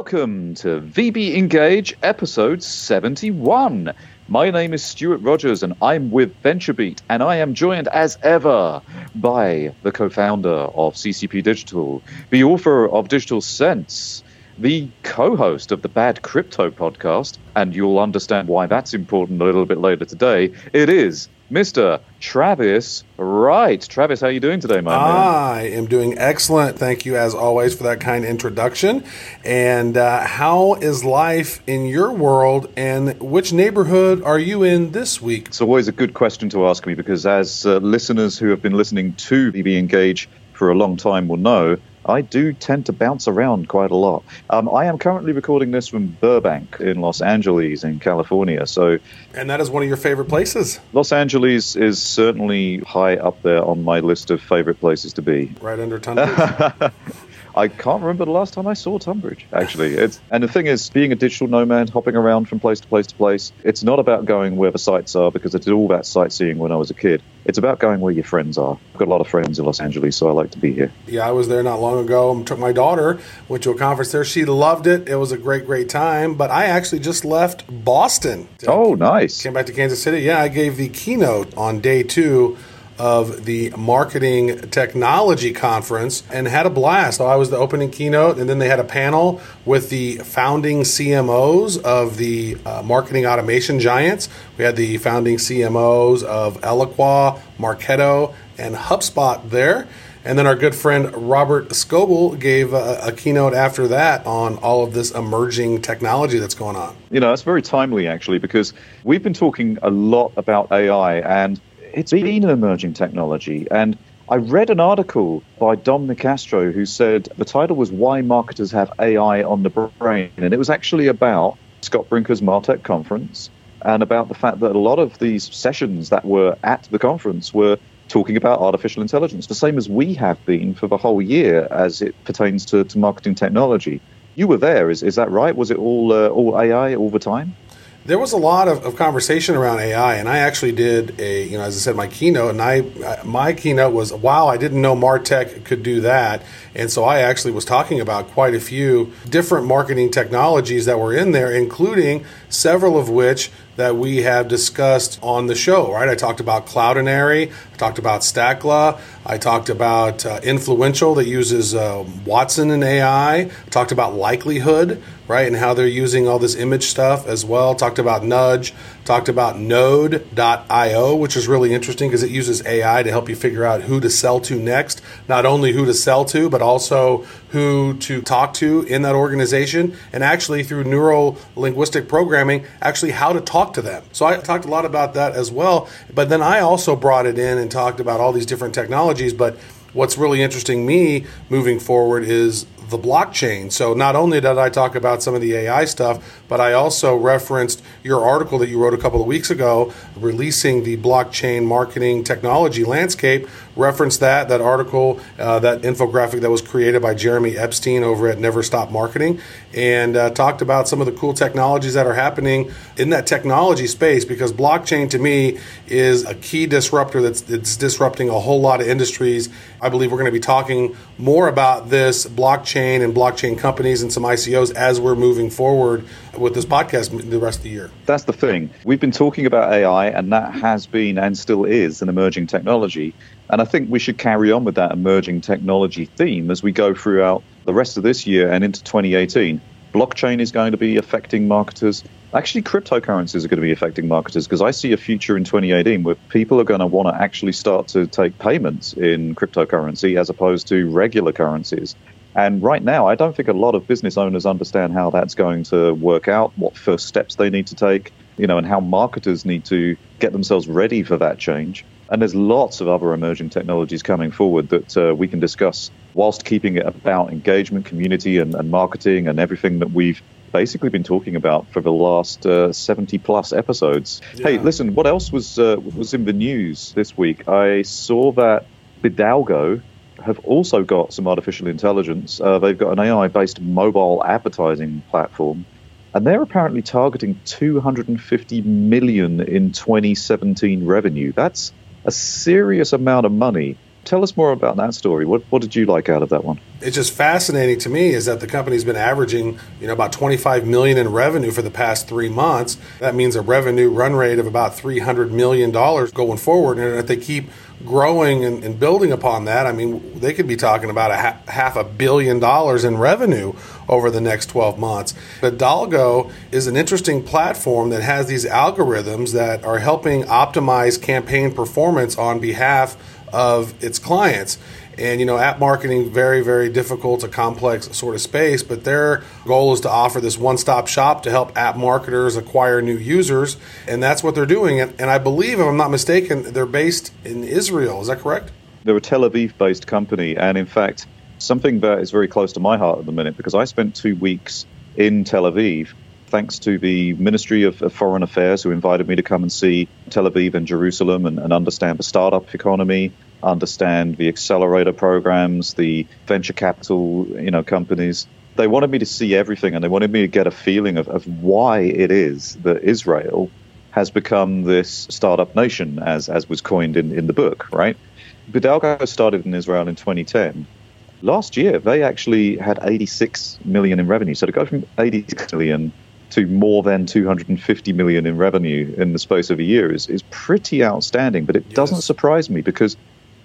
Welcome to VB Engage episode 71. My name is Stewart Rogers and I'm with VentureBeat, and I am joined as ever by the co founder of CCP Digital, the author of Digital Sense, the co host of the Bad Crypto podcast, and you'll understand why that's important a little bit later today. It is Mr. Travis Wright. Travis, how are you doing today, my man? I am doing excellent. Thank you, as always, for that kind introduction. And uh, how is life in your world, and which neighborhood are you in this week? It's always a good question to ask me because, as uh, listeners who have been listening to VB Engage for a long time will know, I do tend to bounce around quite a lot. Um, I am currently recording this from Burbank in Los Angeles, in California. So, and that is one of your favorite places. Los Angeles is certainly high up there on my list of favorite places to be. Right under Tunbridge. I can't remember the last time I saw Tunbridge. Actually, it's and the thing is, being a digital nomad, hopping around from place to place to place, it's not about going where the sites are because I did all that sightseeing when I was a kid. It's about going where your friends are. I've got a lot of friends in Los Angeles, so I like to be here. Yeah, I was there not long ago. And took my daughter, went to a conference there. She loved it. It was a great, great time. But I actually just left Boston. Oh, nice. Came back to Kansas City. Yeah, I gave the keynote on day two of the Marketing Technology Conference and had a blast. So I was the opening keynote, and then they had a panel with the founding CMOs of the uh, marketing automation giants. We had the founding CMOs of Eloqua, Marketo, and HubSpot there. And then our good friend Robert Scoble gave a, a, keynote after that on all of this emerging technology that's going on. You know, that's very timely actually, because we've been talking a lot about AI and it's been an emerging technology. And I read an article by Dom Nicastro who said the title was Why Marketers Have AI on the Brain. And it was actually about Scott Brinker's Martech conference and about the fact that a lot of these sessions that were at the conference were talking about artificial intelligence, the same as we have been for the whole year as it pertains to, to marketing technology. You were there, is, is that right? Was it all uh, all AI all the time? There was a lot of, of, conversation around AI, and I actually did a, you know, as I said, my keynote, and I, my keynote was, wow, I didn't know Martech could do that, and so I actually was talking about quite a few different marketing technologies that were in there, including several of which that we have discussed on the show, right? I talked about Cloudinary, I talked about Stackla, I talked about uh, Influential that uses uh, Watson and AI, I talked about Likelihood, right, and how they're using all this image stuff as well, talked about Nudge, talked about Node.io, which is really interesting because it uses AI to help you figure out who to sell to next, not only who to sell to, but also who to talk to in that organization, and actually through neuro linguistic programming, actually how to talk to them. So I talked a lot about that as well. But then I also brought it in and talked about all these different technologies. But what's really interesting me moving forward is the blockchain. So not only did I talk about some of the AI stuff, but I also referenced your article that you wrote a couple of weeks ago, releasing the blockchain marketing technology landscape. Referenced that that article, uh, that infographic that was created by Jeremy Epstein over at Never Stop Marketing, and uh, talked about some of the cool technologies that are happening in that technology space. Because blockchain to me is a key disruptor that's, that's disrupting a whole lot of industries. I believe we're going to be talking more about this blockchain and blockchain companies and some ICOs as we're moving forward with this podcast the rest of the year. That's the thing. We've been talking about AI, and that has been and still is an emerging technology. And I think we should carry on with that emerging technology theme as we go throughout the rest of this year and into 2018. Blockchain is going to be affecting marketers. Actually, cryptocurrencies are going to be affecting marketers because I see a future in 2018 where people are going to want to actually start to take payments in cryptocurrency as opposed to regular currencies. And right now, I don't think a lot of business owners understand how that's going to work out, what first steps they need to take, you know, and how marketers need to get themselves ready for that change. And there's lots of other emerging technologies coming forward that uh, we can discuss whilst keeping it about engagement, community, and, and, marketing and everything that we've basically been talking about for the last uh, 70 plus episodes. Yeah. Hey, listen, what else was uh, was in the news this week? I saw that Bidalgo have also got some artificial intelligence. Uh, they've got an AI based mobile advertising platform, and they're apparently targeting 250 million in 2017 revenue. That's a serious amount of money Tell us more about that story. What, what did you like out of that one? It's just fascinating to me is that the company's been averaging, you know, about 25 million in revenue for the past three months. That means a revenue run rate of about 300 million dollars going forward. And if they keep growing and, and, building upon that, I mean, they could be talking about a ha- half a billion dollars in revenue over the next 12 months. Bidalgo is an interesting platform that has these algorithms that are helping optimize campaign performance on behalf of its clients. And you know, app marketing very, very difficult, a complex sort of space. But their goal is to offer this one-stop shop to help app marketers acquire new users, and that's what they're doing. And, and I believe, if I'm not mistaken, they're based in Israel. Is that correct? They're a Tel Aviv-based company, and in fact, something that is very close to my heart at the minute because I spent two weeks in Tel Aviv thanks to the Ministry of, Foreign Affairs, who invited me to come and see Tel Aviv and Jerusalem and, and, understand the startup economy, understand the accelerator programs, the venture capital, you know, companies. They wanted me to see everything, and they wanted me to get a feeling of, of why it is that Israel has become this startup nation, as as was coined in, in the book, right? Bidalgo started in Israel in 2010 last year they actually had 86 million in revenue. So to go from 86 million to more than 250 million in revenue in the space of a year is, is pretty outstanding. But it yes. doesn't surprise me because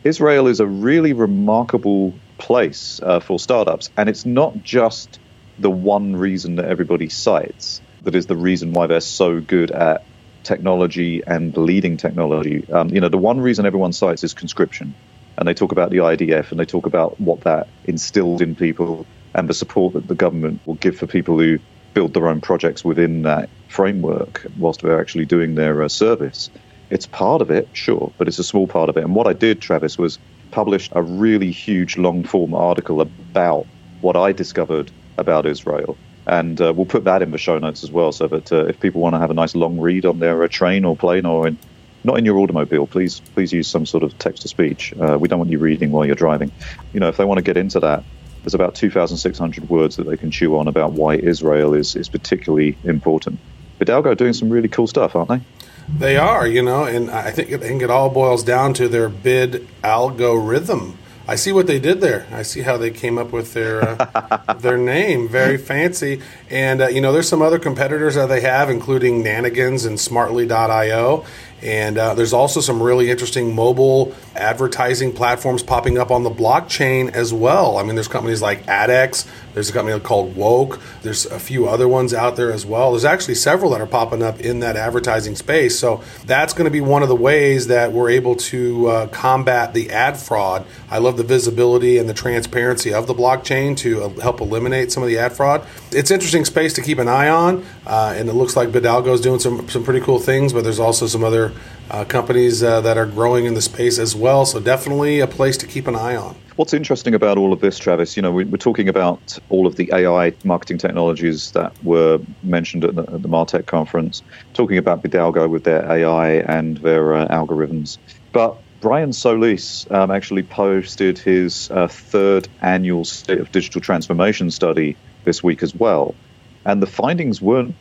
Israel is a really remarkable place uh, for startups. And it's not just the one reason that everybody cites that is the reason why they're so good at technology and leading technology. Um, you know, the one reason everyone cites is conscription and they talk about the IDF and they talk about what that instilled in people and the support that the government will give for people who build their own projects within that framework whilst they're actually doing their uh, service. It's part of it, sure, but it's a small part of it. And what I did, Travis, was publish a really huge long form article about what I discovered about Israel. And uh, we'll put that in the show notes as well, so that uh, if people want to have a nice long read on their uh, train or plane or in not in your automobile. Please, please use some sort of text to speech. Uh, we don't want you reading while you're driving. You know, if they want to get into that, there's about 2,600 words that they can chew on about why Israel is is particularly important. Bidalgo are doing some really cool stuff, aren't they? They are, you know, and I think it, I think it all boils down to their bid algorithm. I see what they did there. I see how they came up with their uh, their name, very fancy. And uh, you know, there's some other competitors that they have, including Nanigans and Smartly.io. And uh, there's also some really interesting mobile advertising platforms popping up on the blockchain as well. I mean, there's companies like AdEx, there's a company called Woke, there's a few other ones out there as well. There's actually several that are popping up in that advertising space. So that's going to be one of the ways that we're able to uh, combat the ad fraud. I love the visibility and the transparency of the blockchain to uh, help eliminate some of the ad fraud. It's interesting space to keep an eye on, uh, and it looks like Bidalgo is doing some, some pretty cool things, but there's also some other uh, companies uh, that are growing in the space as well. So definitely a place to keep an eye on. What's interesting about all of this, Travis? You know, we're talking about all of the AI marketing technologies that were mentioned at the, at the Martech conference, talking about Bidalgo with their AI and their uh, algorithms. But Brian Solis um, actually posted his uh, third annual State of Digital Transformation study this week as well. And the findings weren't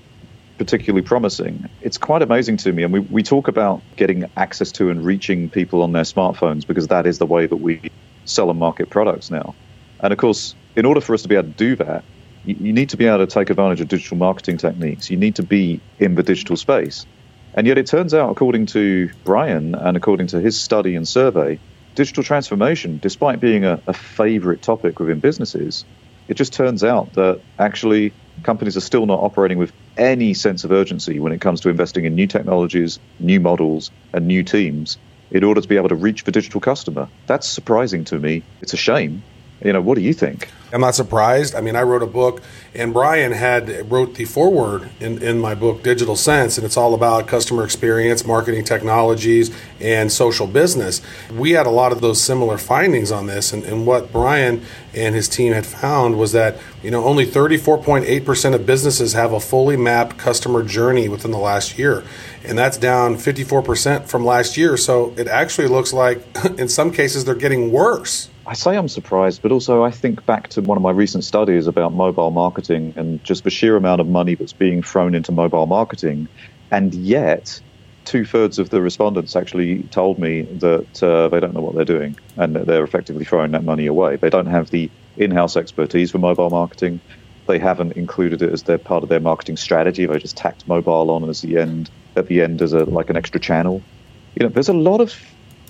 particularly promising. It's quite amazing to me. And we, we talk about getting access to and reaching people on their smartphones because that is the way that we sell and market products now. And of course, in order for us to be able to do that, you, you need to be able to take advantage of digital marketing techniques. You need to be in the digital space. And yet, it turns out, according to Brian and according to his study and survey, digital transformation, despite being a, a favorite topic within businesses, it just turns out that actually companies are still not operating with any sense of urgency when it comes to investing in new technologies, new models, and new teams in order to be able to reach the digital customer. That's surprising to me. It's a shame. You know, what do you think? I'm not surprised. I mean, I wrote a book, and Brian had wrote the foreword in, in my book, Digital Sense, and it's all about customer experience, marketing technologies, and social business. We had a lot of those similar findings on this, and, and what Brian and his team had found was that you know only 34.8% of businesses have a fully mapped customer journey within the last year, and that's down 54% from last year. So it actually looks like in some cases they're getting worse. I say I'm surprised, but also I think back to one of my recent studies about mobile marketing and just the sheer amount of money that's being thrown into mobile marketing. And yet, two thirds of the respondents actually told me that uh, they don't know what they're doing and that they're effectively throwing that money away. They don't have the in house expertise for mobile marketing. They haven't included it as their part of their marketing strategy. They just tacked mobile on as the end at the end as a like an extra channel. You know, there's a lot of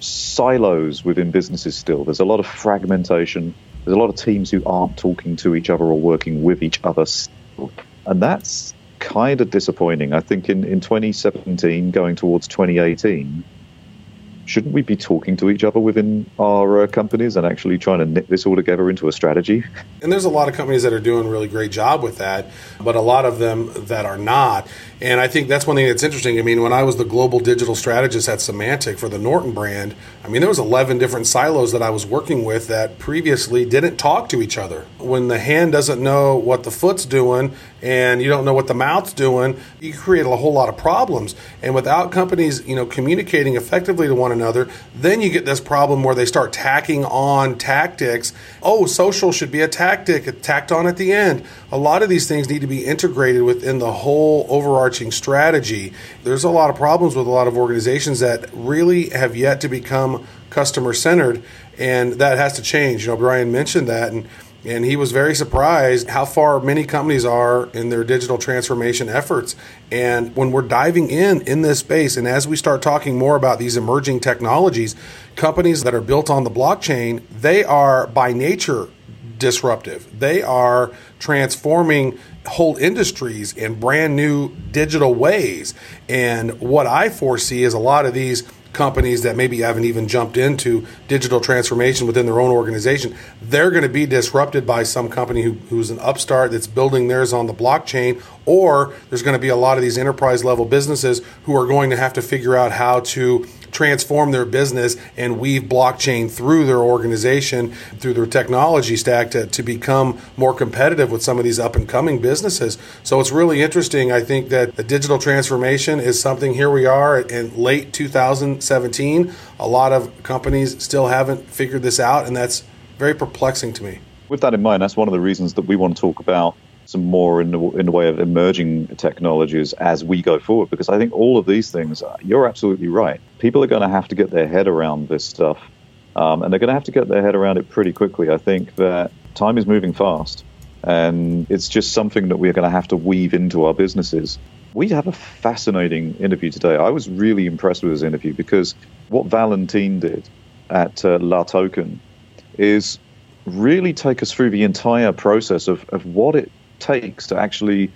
silos within businesses still. There's a lot of fragmentation. There's a lot of teams who aren't talking to each other or working with each other. Still. And that's kind of disappointing. I think in, in 2017, going towards 2018, shouldn't we be talking to each other within our uh, companies and actually trying to knit this all together into a strategy? And there's a lot of companies that are doing a really great job with that, but a lot of them that are not. And I think that's one thing that's interesting. I mean, when I was the global digital strategist at Symantec for the Norton brand, I mean, there was 11 different silos that I was working with that previously didn't talk to each other. When the hand doesn't know what the foot's doing and you don't know what the mouth's doing, you create a whole lot of problems. And without companies, you know, communicating effectively to one another, then you get this problem where they start tacking on tactics. Oh, social should be a tactic, tacked on at the end. A lot of these things need to be integrated within the whole overarching strategy. There's a lot of problems with a lot of organizations that really have yet to become customer centered, and that has to change. You know, Brian mentioned that, and and he was very surprised how far many companies are in their digital transformation efforts. And when we're diving in in this space, and as we start talking more about these emerging technologies, companies that are built on the blockchain, they are by nature disruptive. They are transforming whole industries in brand new digital ways. And what I foresee is a lot of these companies that maybe haven't even jumped into digital transformation within their own organization, they're going to be disrupted by some company who, who's an upstart that's building theirs on the blockchain, or there's going to be a lot of these enterprise level businesses who are going to have to figure out how to transform their business and weave blockchain through their organization, through their technology stack to, to become more competitive with some of these up and coming businesses. So it's really interesting. I think that the digital transformation is something here we are in late 2017. A lot of companies still haven't figured this out, and that's very perplexing to me. With that in mind, that's one of the reasons that we want to talk about some more in the, in the way of emerging technologies as we go forward. Because I think all of these things, uh, you're absolutely right. People are going to have to get their head around this stuff, um, and they're going to have to get their head around it pretty quickly. I think that time is moving fast, and it's just something that we're going to have to weave into our businesses. We have a fascinating interview today. I was really impressed with this interview because what Valentin did at uh, LAToken is really take us through the entire process of, of what it takes to actually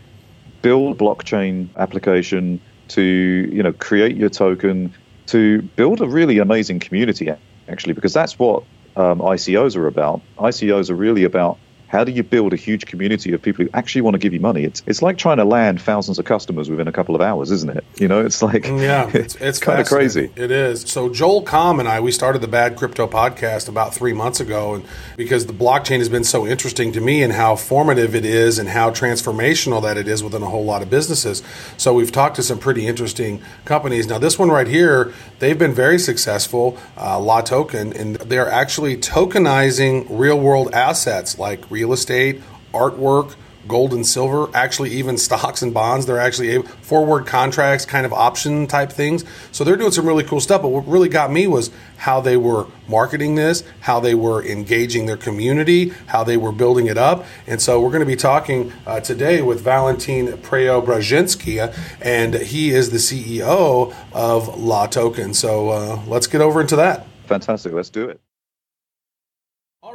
build a blockchain application, to you know create your token, to build a really amazing community actually, because that's what um, ICOs are about. ICOs are really about how do you build a huge community of people who actually want to give you money? It's it's like trying to land thousands of customers within a couple of hours, isn't it? You know, it's like mm, yeah, it's, it's kind of crazy. It is. So Joel Comm and I we started the Bad Crypto podcast about three months ago, and because the blockchain has been so interesting to me and how formative it is and how transformational that it is within a whole lot of businesses. So we've talked to some pretty interesting companies. Now this one right here, they've been very successful. Uh, LAToken, and they're actually tokenizing real world assets like real estate, artwork, gold and silver, actually even stocks and bonds. They're actually able, forward contracts, kind of option type things. So they're doing some really cool stuff. But what really got me was how they were marketing this, how they were engaging their community, how they were building it up. And so we're going to be talking uh, today with Valentin Preobrazhenskiy, and he is the CEO of LAToken. So uh, let's get over into that. Fantastic. Let's do it.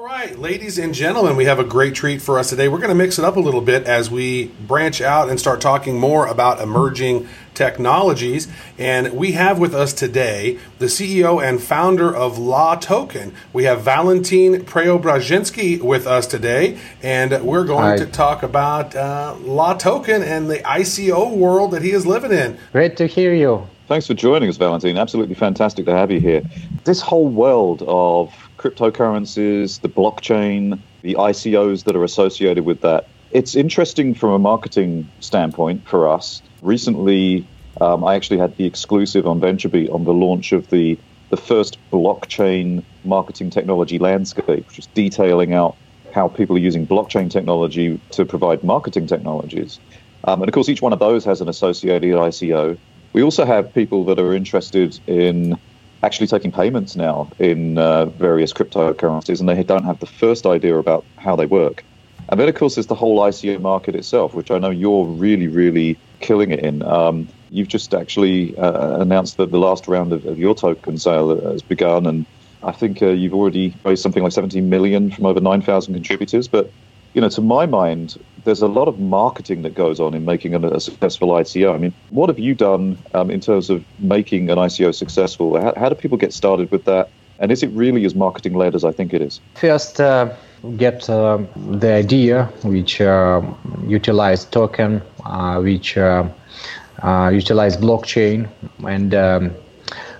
All right, ladies and gentlemen, we have a great treat for us today. We're going to mix it up a little bit as we branch out and start talking more about emerging technologies. And we have with us today the CEO and founder of LAToken. We have Valentin Preobrazhenskiy with us today, and we're going Hi. to talk about uh, LAToken and the ICO world that he is living in. Great to hear you. Thanks for joining us, Valentin. Absolutely fantastic to have you here. This whole world of cryptocurrencies, the blockchain, the ICOs that are associated with that. It's interesting from a marketing standpoint for us. Recently, um, I actually had the exclusive on VentureBeat on the launch of the, the first blockchain marketing technology landscape, which is detailing out how people are using blockchain technology to provide marketing technologies. Um, and of course, each one of those has an associated ICO. We also have people that are interested in actually taking payments now in uh, various cryptocurrencies, and they don't have the first idea about how they work. And then, of course, there's the whole ICO market itself, which I know you're really, really killing it in. Um, you've just actually uh, announced that the last round of, of, your token sale has begun, and I think uh, you've already raised something like 17 million from over 9,000 contributors. But you know, to my mind, there's a lot of marketing that goes on in making a, a successful ICO. I mean, what have you done um, in terms of making an ICO successful? How, how, do people get started with that? And is it really as marketing led as I think it is? First, uh, get uh, the idea which uh, utilize token, uh, which uh, uh, utilize blockchain and um,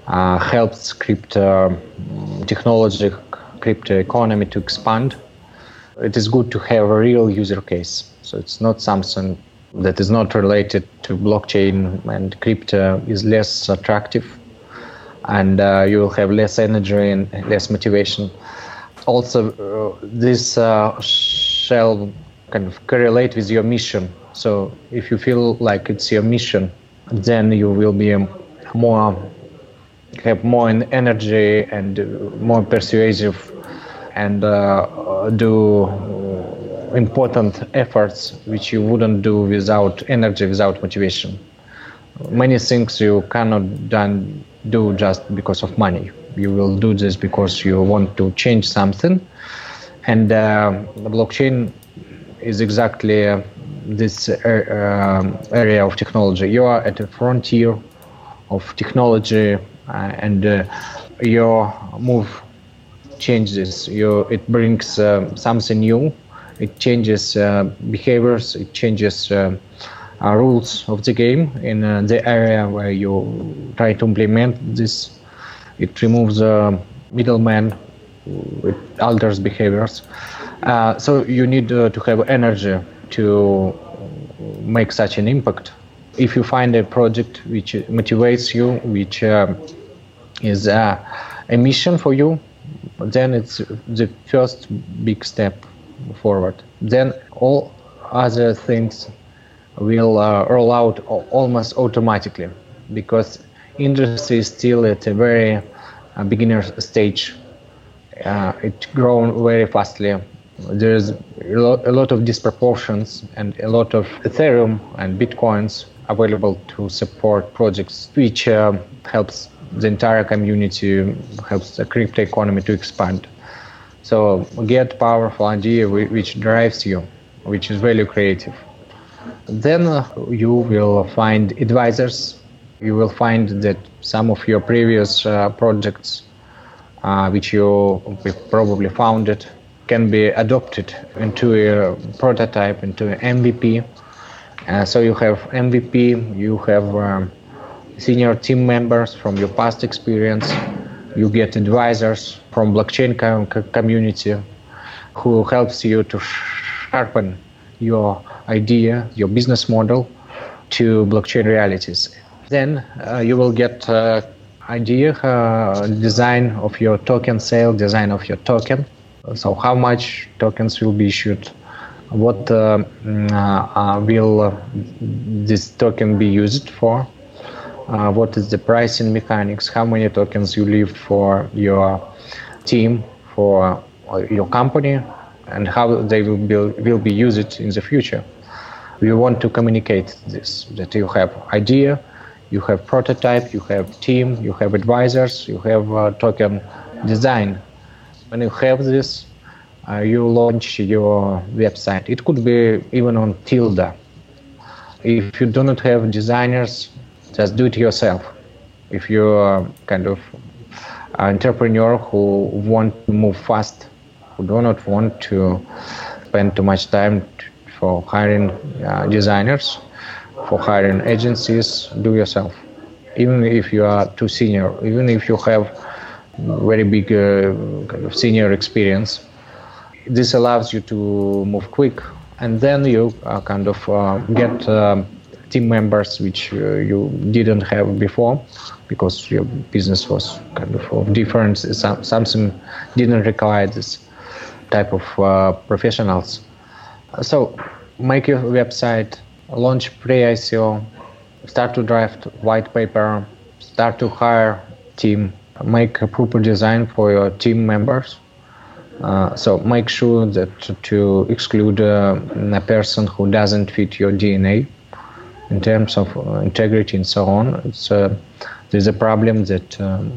helps crypto technology, crypto economy to expand it is good to have a real user case. So it's not something that is not related to blockchain and crypto is less attractive and uh, you will have less energy and less motivation. Also, uh, this uh, shall kind of correlate with your mission. So if you feel like it's your mission, then you will be more have more energy and more persuasive and uh, do important efforts which you wouldn't do without energy, without motivation. Many things you cannot done, do just because of money. You will do this because you want to change something. And uh, the blockchain is exactly uh, this uh, area of technology. You are at the frontier of technology, uh, and uh, your move changes. You, it brings uh, something new. It changes uh, behaviors. It changes uh, uh rules of the game in uh, the area where you try to implement this. It removes the middleman. It alters behaviors. Uh, so you need to have energy to make such an impact. If you find a project which motivates you, which is a mission for you, then it's the first big step forward. Then all other things will uh, roll out almost automatically because industry is still at a very uh, beginner stage. Uh, it's grown very fastly. There's a lot, a lot of disproportions and a lot of Ethereum and Bitcoins available to support projects, which uh, helps the entire community, helps the crypto economy to expand. So get powerful idea which drives you, which is value creative. Then uh, you will find advisors. You will find that some of your previous uh, projects, uh, which you probably founded, can be adopted into a prototype, into an MVP. Uh, so you have MVP, you have um, senior team members from your past experience. You get advisors from blockchain community who helps you to sharpen your idea, your business model to blockchain realities. Then uh, you will get uh, idea, uh, design of your token sale, design of your token. So how much tokens will be issued? What uh, mm, uh, uh, will this token be used for? Uh, what is the pricing mechanics, how many tokens you leave for your team, for uh, your company, and how they will be, will be used in the future. We want to communicate this, that you have idea, you have prototype, you have team, you have advisors, you have uh, token design. When you have this, uh, you launch your website. It could be even on Tilda. If you do not have designers, just do it yourself. If you're kind of entrepreneur who want to move fast, who do not want to spend too much time for hiring uh, designers, for hiring agencies, do yourself. Even if you are too senior, even if you have very big uh, kind of senior experience, this allows you to move quick, and then you uh, kind of uh, get um, team members which uh, you didn't have before because your business was kind of, different. Some, something didn't require this type of uh, professionals. So make your website, launch pre-ICO, start to draft white paper, start to hire team, make a proper design for your team members. Uh, so make sure that to exclude uh, a person who doesn't fit your DNA in terms of uh, integrity and so on. It's, uh, there's a problem that um,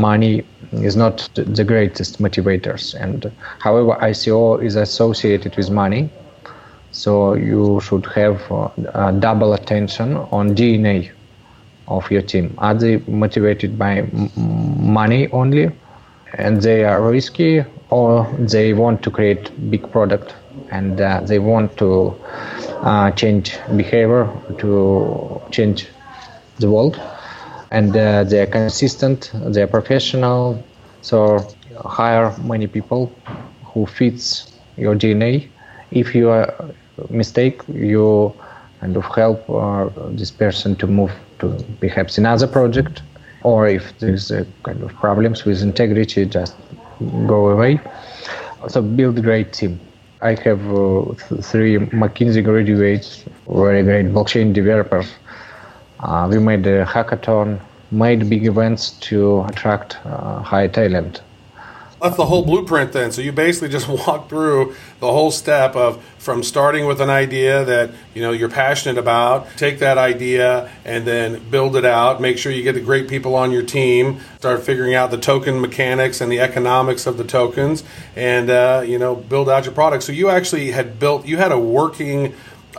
money is not the greatest motivators, and however ICO is associated with money, so you should have uh, double attention on DNA of your team. Are they motivated by m- money only, and they are risky, or they want to create big product and uh, they want to uh, change behavior to change the world, and uh, they are consistent, they are professional. So hire many people who fits your DNA. If you are mistake, you kind of help uh, this person to move to perhaps another project, or if there's a kind of problems with integrity, just go away. So build a great team. I have uh, th- three McKinsey graduates, very great blockchain developers. Uh, we made a hackathon, made big events to attract uh, high talent that's the whole blueprint then. So you basically just walk through the whole step of from starting with an idea that you know you're passionate about, take that idea and then build it out. Make sure you get the great people on your team. Start figuring out the token mechanics and the economics of the tokens, and uh, you know build out your product. So you actually had built, you had a working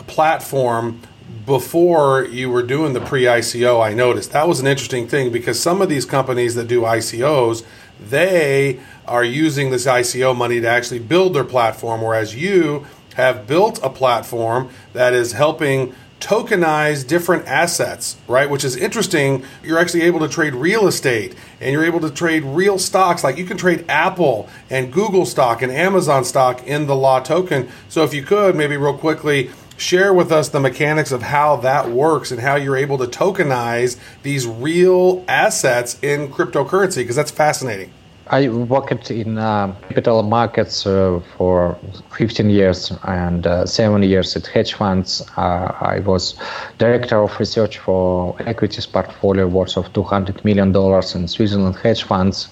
platform before you were doing the pre ICO, I noticed that was an interesting thing because some of these companies that do ICOs, they are using this ICO money to actually build their platform, whereas you have built a platform that is helping tokenize different assets, right? Which is interesting. You're actually able to trade real estate and you're able to trade real stocks. Like you can trade Apple and Google stock and Amazon stock in the LAToken. So if you could, maybe real quickly, share with us the mechanics of how that works and how you're able to tokenize these real assets in cryptocurrency, because that's fascinating. I worked in uh, capital markets uh, for 15 years and uh, seven years at hedge funds. Uh, I was director of research for equities portfolio worth of 200 million dollars in Switzerland hedge funds,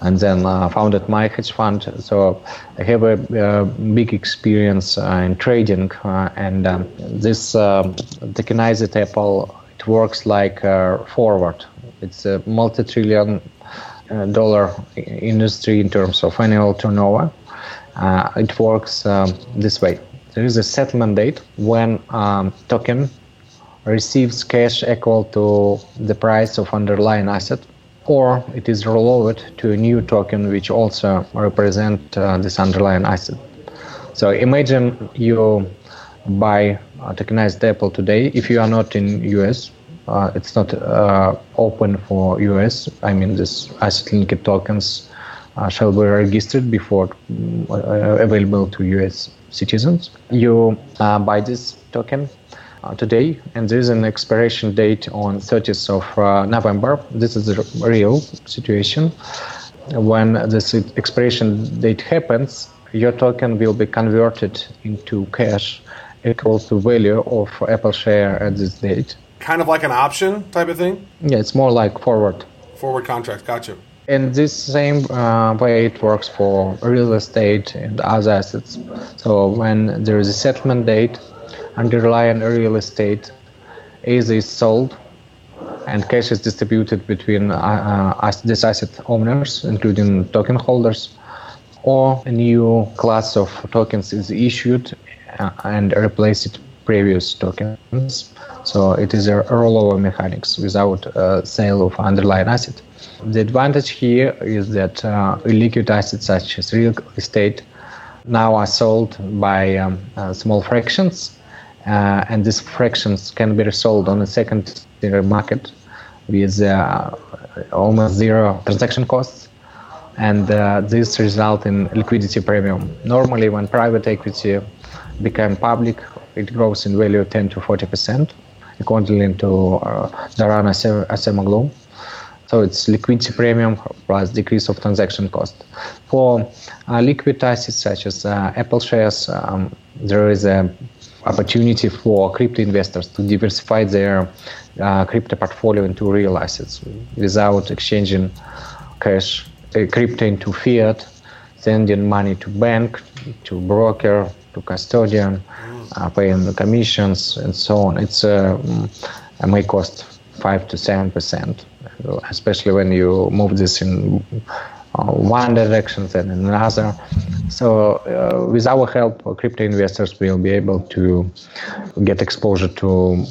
and then uh, founded my hedge fund. So I have a, a big experience uh, in trading, and um, this um, tokenized Apple it works like forward. It's a multi-trillion dollar industry in terms of annual turnover. Uh, it works um, this way. There is a settlement date when um, token receives cash equal to the price of underlying asset, or it is rolled to a new token which also represent uh, this underlying asset. So imagine you buy a tokenized Apple today. If you are not in US, uh, it's not uh, open for US. I mean, this asset linked tokens uh, shall be registered before uh, available to US citizens. You uh, buy this token today, and there is an expiration date on 30th of November. This is the real situation. When this expiration date happens, your token will be converted into cash equal to value of Apple share at this date kind of like an option type of thing? Yeah, it's more like forward. Forward contracts, gotcha. And this same uh, way, it works for real estate and other assets. So when there is a settlement date, underlying real estate either is sold and cash is distributed between uh, uh, this asset owners, including token holders, or a new class of tokens is issued uh, and replaced previous tokens. So it is a rollover mechanics without sale of underlying asset. The advantage here is that uh, illiquid assets such as real estate now are sold by um, uh, small fractions, uh, and these fractions can be resold on a secondary market with uh, almost zero transaction costs, and uh, this result in liquidity premium. Normally, when private equity become public, it grows in value 10 to 40 percent according to uh, Daron Acemoglu. So it's liquidity premium plus decrease of transaction cost. For uh, liquid assets such as uh, Apple shares, um, there is a opportunity for crypto investors to diversify their uh, crypto portfolio into real assets without exchanging cash, uh, crypto into fiat, sending money to bank, to broker, to custodian, uh, paying the commissions and so on. It's uh, it may cost five to seven percent, especially when you move this in one direction then another. So uh, with our help, crypto investors will be able to get exposure to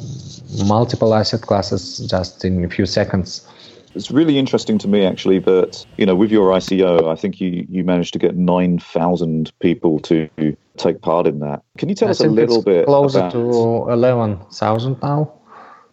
multiple asset classes just in a few seconds. It's really interesting to me, actually, that you know, with your ICO, I think you you managed to get nine thousand people to take part in that. Can you tell I us a little bit closer about to eleven thousand now?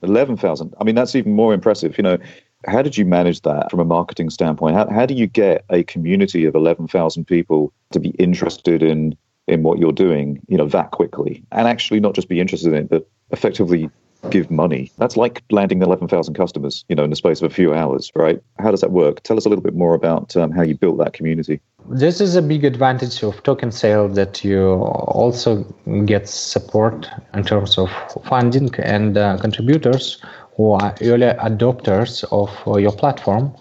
eleven thousand? I mean, that's even more impressive. You know, how did you manage that from a marketing standpoint? How how do you get a community of eleven thousand people to be interested in in what you're doing? You know, that quickly, and actually not just be interested in it, but effectively give money. That's like landing 11,000 customers, you know, in the space of a few hours, right? How does that work? Tell us a little bit more about um, how you built that community. This is a big advantage of token sale that you also get support in terms of funding and uh, contributors who are early adopters of uh, your platform.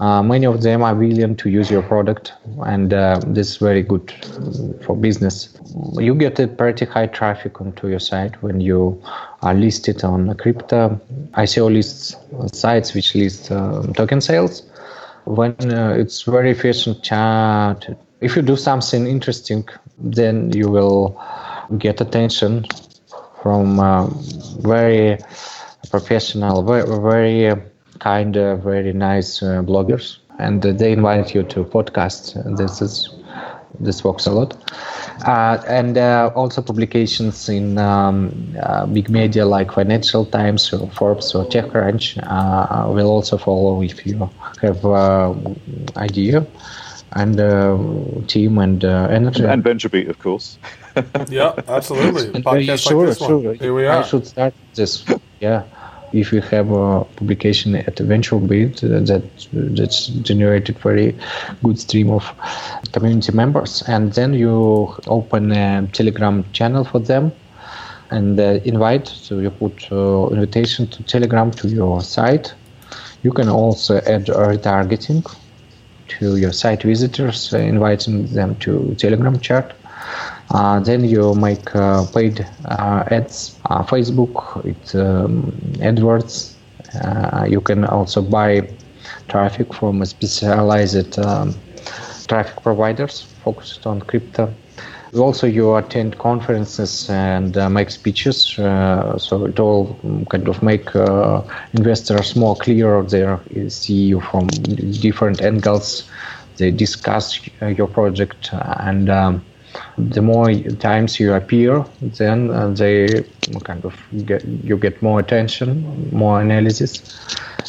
Uh, many of them are willing to use your product, and uh, this is very good for business. You get a pretty high traffic onto your site when you are listed on crypto ICO lists sites which list um, token sales. When uh, it's very efficient chat, if you do something interesting, then you will get attention from uh, very professional, very, very kind of very nice uh, bloggers, and uh, they invite you to podcast. This is this works a lot, uh, and uh, also publications in um, uh, big media like Financial Times or Forbes or TechCrunch uh, will also follow if you have idea and team and energy and VentureBeat, of course. yeah, absolutely. Podcast sure, like sure. Here we are. I should start this. Yeah if you have a publication at VentureBeat uh, that that's generated very good stream of community members, and then you open a Telegram channel for them and uh, invite. So you put uh, invitation to Telegram to your site. You can also add retargeting to your site visitors, uh, inviting them to Telegram chat then you make uh, paid uh, ads, Facebook, it's um, AdWords. you can also buy traffic from specialized um, traffic providers focused on crypto. Also, you attend conferences and uh, make speeches, uh, so it all kind of make uh, investors more clear. They see you from different angles. They discuss your project and um, the more times you appear, then uh, they kind of get you get more attention, more analysis,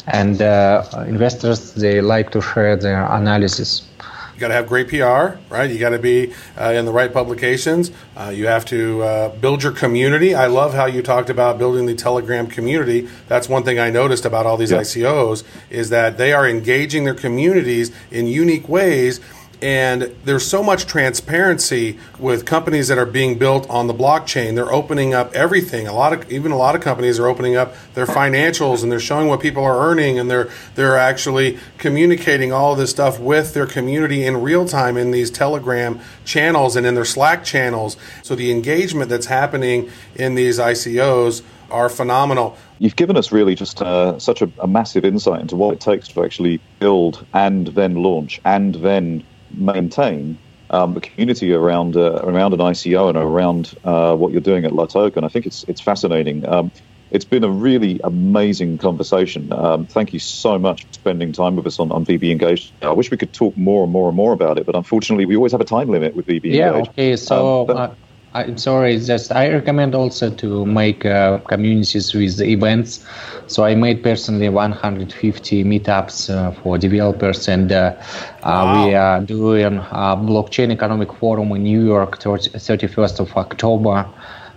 and uh, investors they like to share their analysis. You got to have great PR, right? You got to be uh, in the right publications. Uh, you have to uh, build your community. I love how you talked about building the Telegram community. That's one thing I noticed about all these yeah. ICOs is that they are engaging their communities in unique ways and there's so much transparency with companies that are being built on the blockchain. They're opening up everything. A lot of even a lot of companies are opening up their financials and they're showing what people are earning and they're they're actually communicating all of this stuff with their community in real time in these Telegram channels and in their Slack channels. So the engagement that's happening in these ICOs are phenomenal. You've given us really just uh, such a, a massive insight into what it takes to actually build and then launch and then maintain um, the community around uh, around an ICO and around uh, what you're doing at La And I think it's it's fascinating. Um, it's been a really amazing conversation. Um, thank you so much for spending time with us on, on VB Engage. I wish we could talk more and more and more about it, but unfortunately, we always have a time limit with VB yeah, Engage. Yeah, okay. So um, but, I'm sorry, just I recommend also to make uh, communities with events. So I made personally 150 meetups uh, for developers, and uh, uh wow. we are doing a blockchain economic forum in New York, towards 31st of October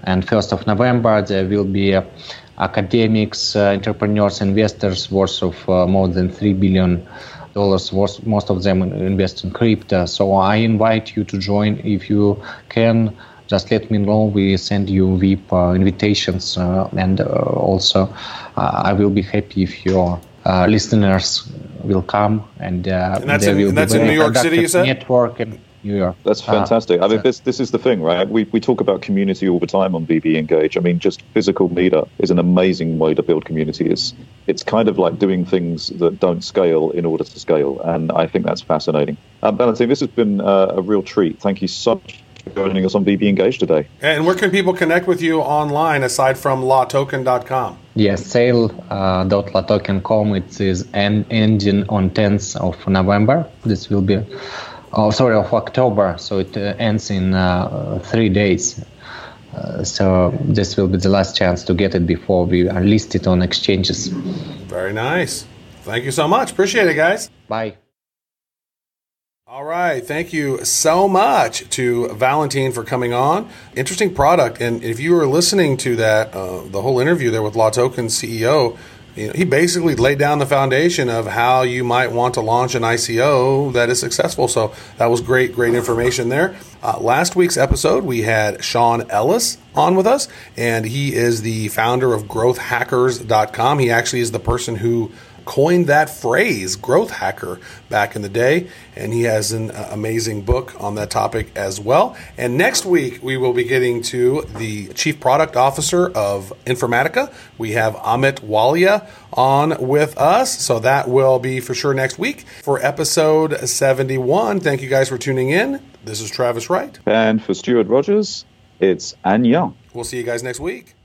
and 1st of November. There will be uh, academics, uh, entrepreneurs, investors worth of more than three billion dollars. worth. Most of them invest in crypto. So I invite you to join if you can just let me know. We send you VIP uh, invitations, uh, and uh, also I will be happy if your listeners will come and, and that's in, and that's in New York City. You said network and New York. That's fantastic. Uh, I mean, this this is the thing, right? We we talk about community all the time on VB Engage. I mean, just physical meetup is an amazing way to build community. It's it's kind of like doing things that don't scale in order to scale, and I think that's fascinating. Um, Valentine, this has been uh, a real treat. Thank you so much for joining us on VB Engage today. And where can people connect with you online aside from latoken.com? Yes, sale.latoken.com. Uh, it is an ending on 10th of November. This will be oh sorry of October, so it uh, ends in uh, three days. Uh, so this will be the last chance to get it before we list it on exchanges. Very nice. Thank you so much. Appreciate it, guys. Bye. All right. Thank you so much to Valentine for coming on. Interesting product. And if you were listening to that, uh, the whole interview there with LAToken CEO, you know, he basically laid down the foundation of how you might want to launch an ICO that is successful. So that was great, great information there. Uh, last week's episode, we had Sean Ellis on with us, and he is the founder of growthhackers.com. He actually is the person who coined that phrase, growth hacker, back in the day. And he has an uh, amazing book on that topic as well. And next week, we will be getting to the Chief Product Officer of Informatica. We have Amit Walia on with us. So that will be for sure next week for episode 71. Thank you guys for tuning in. This is Travis Wright. And for Stewart Rogers, it's Young. We'll see you guys next week.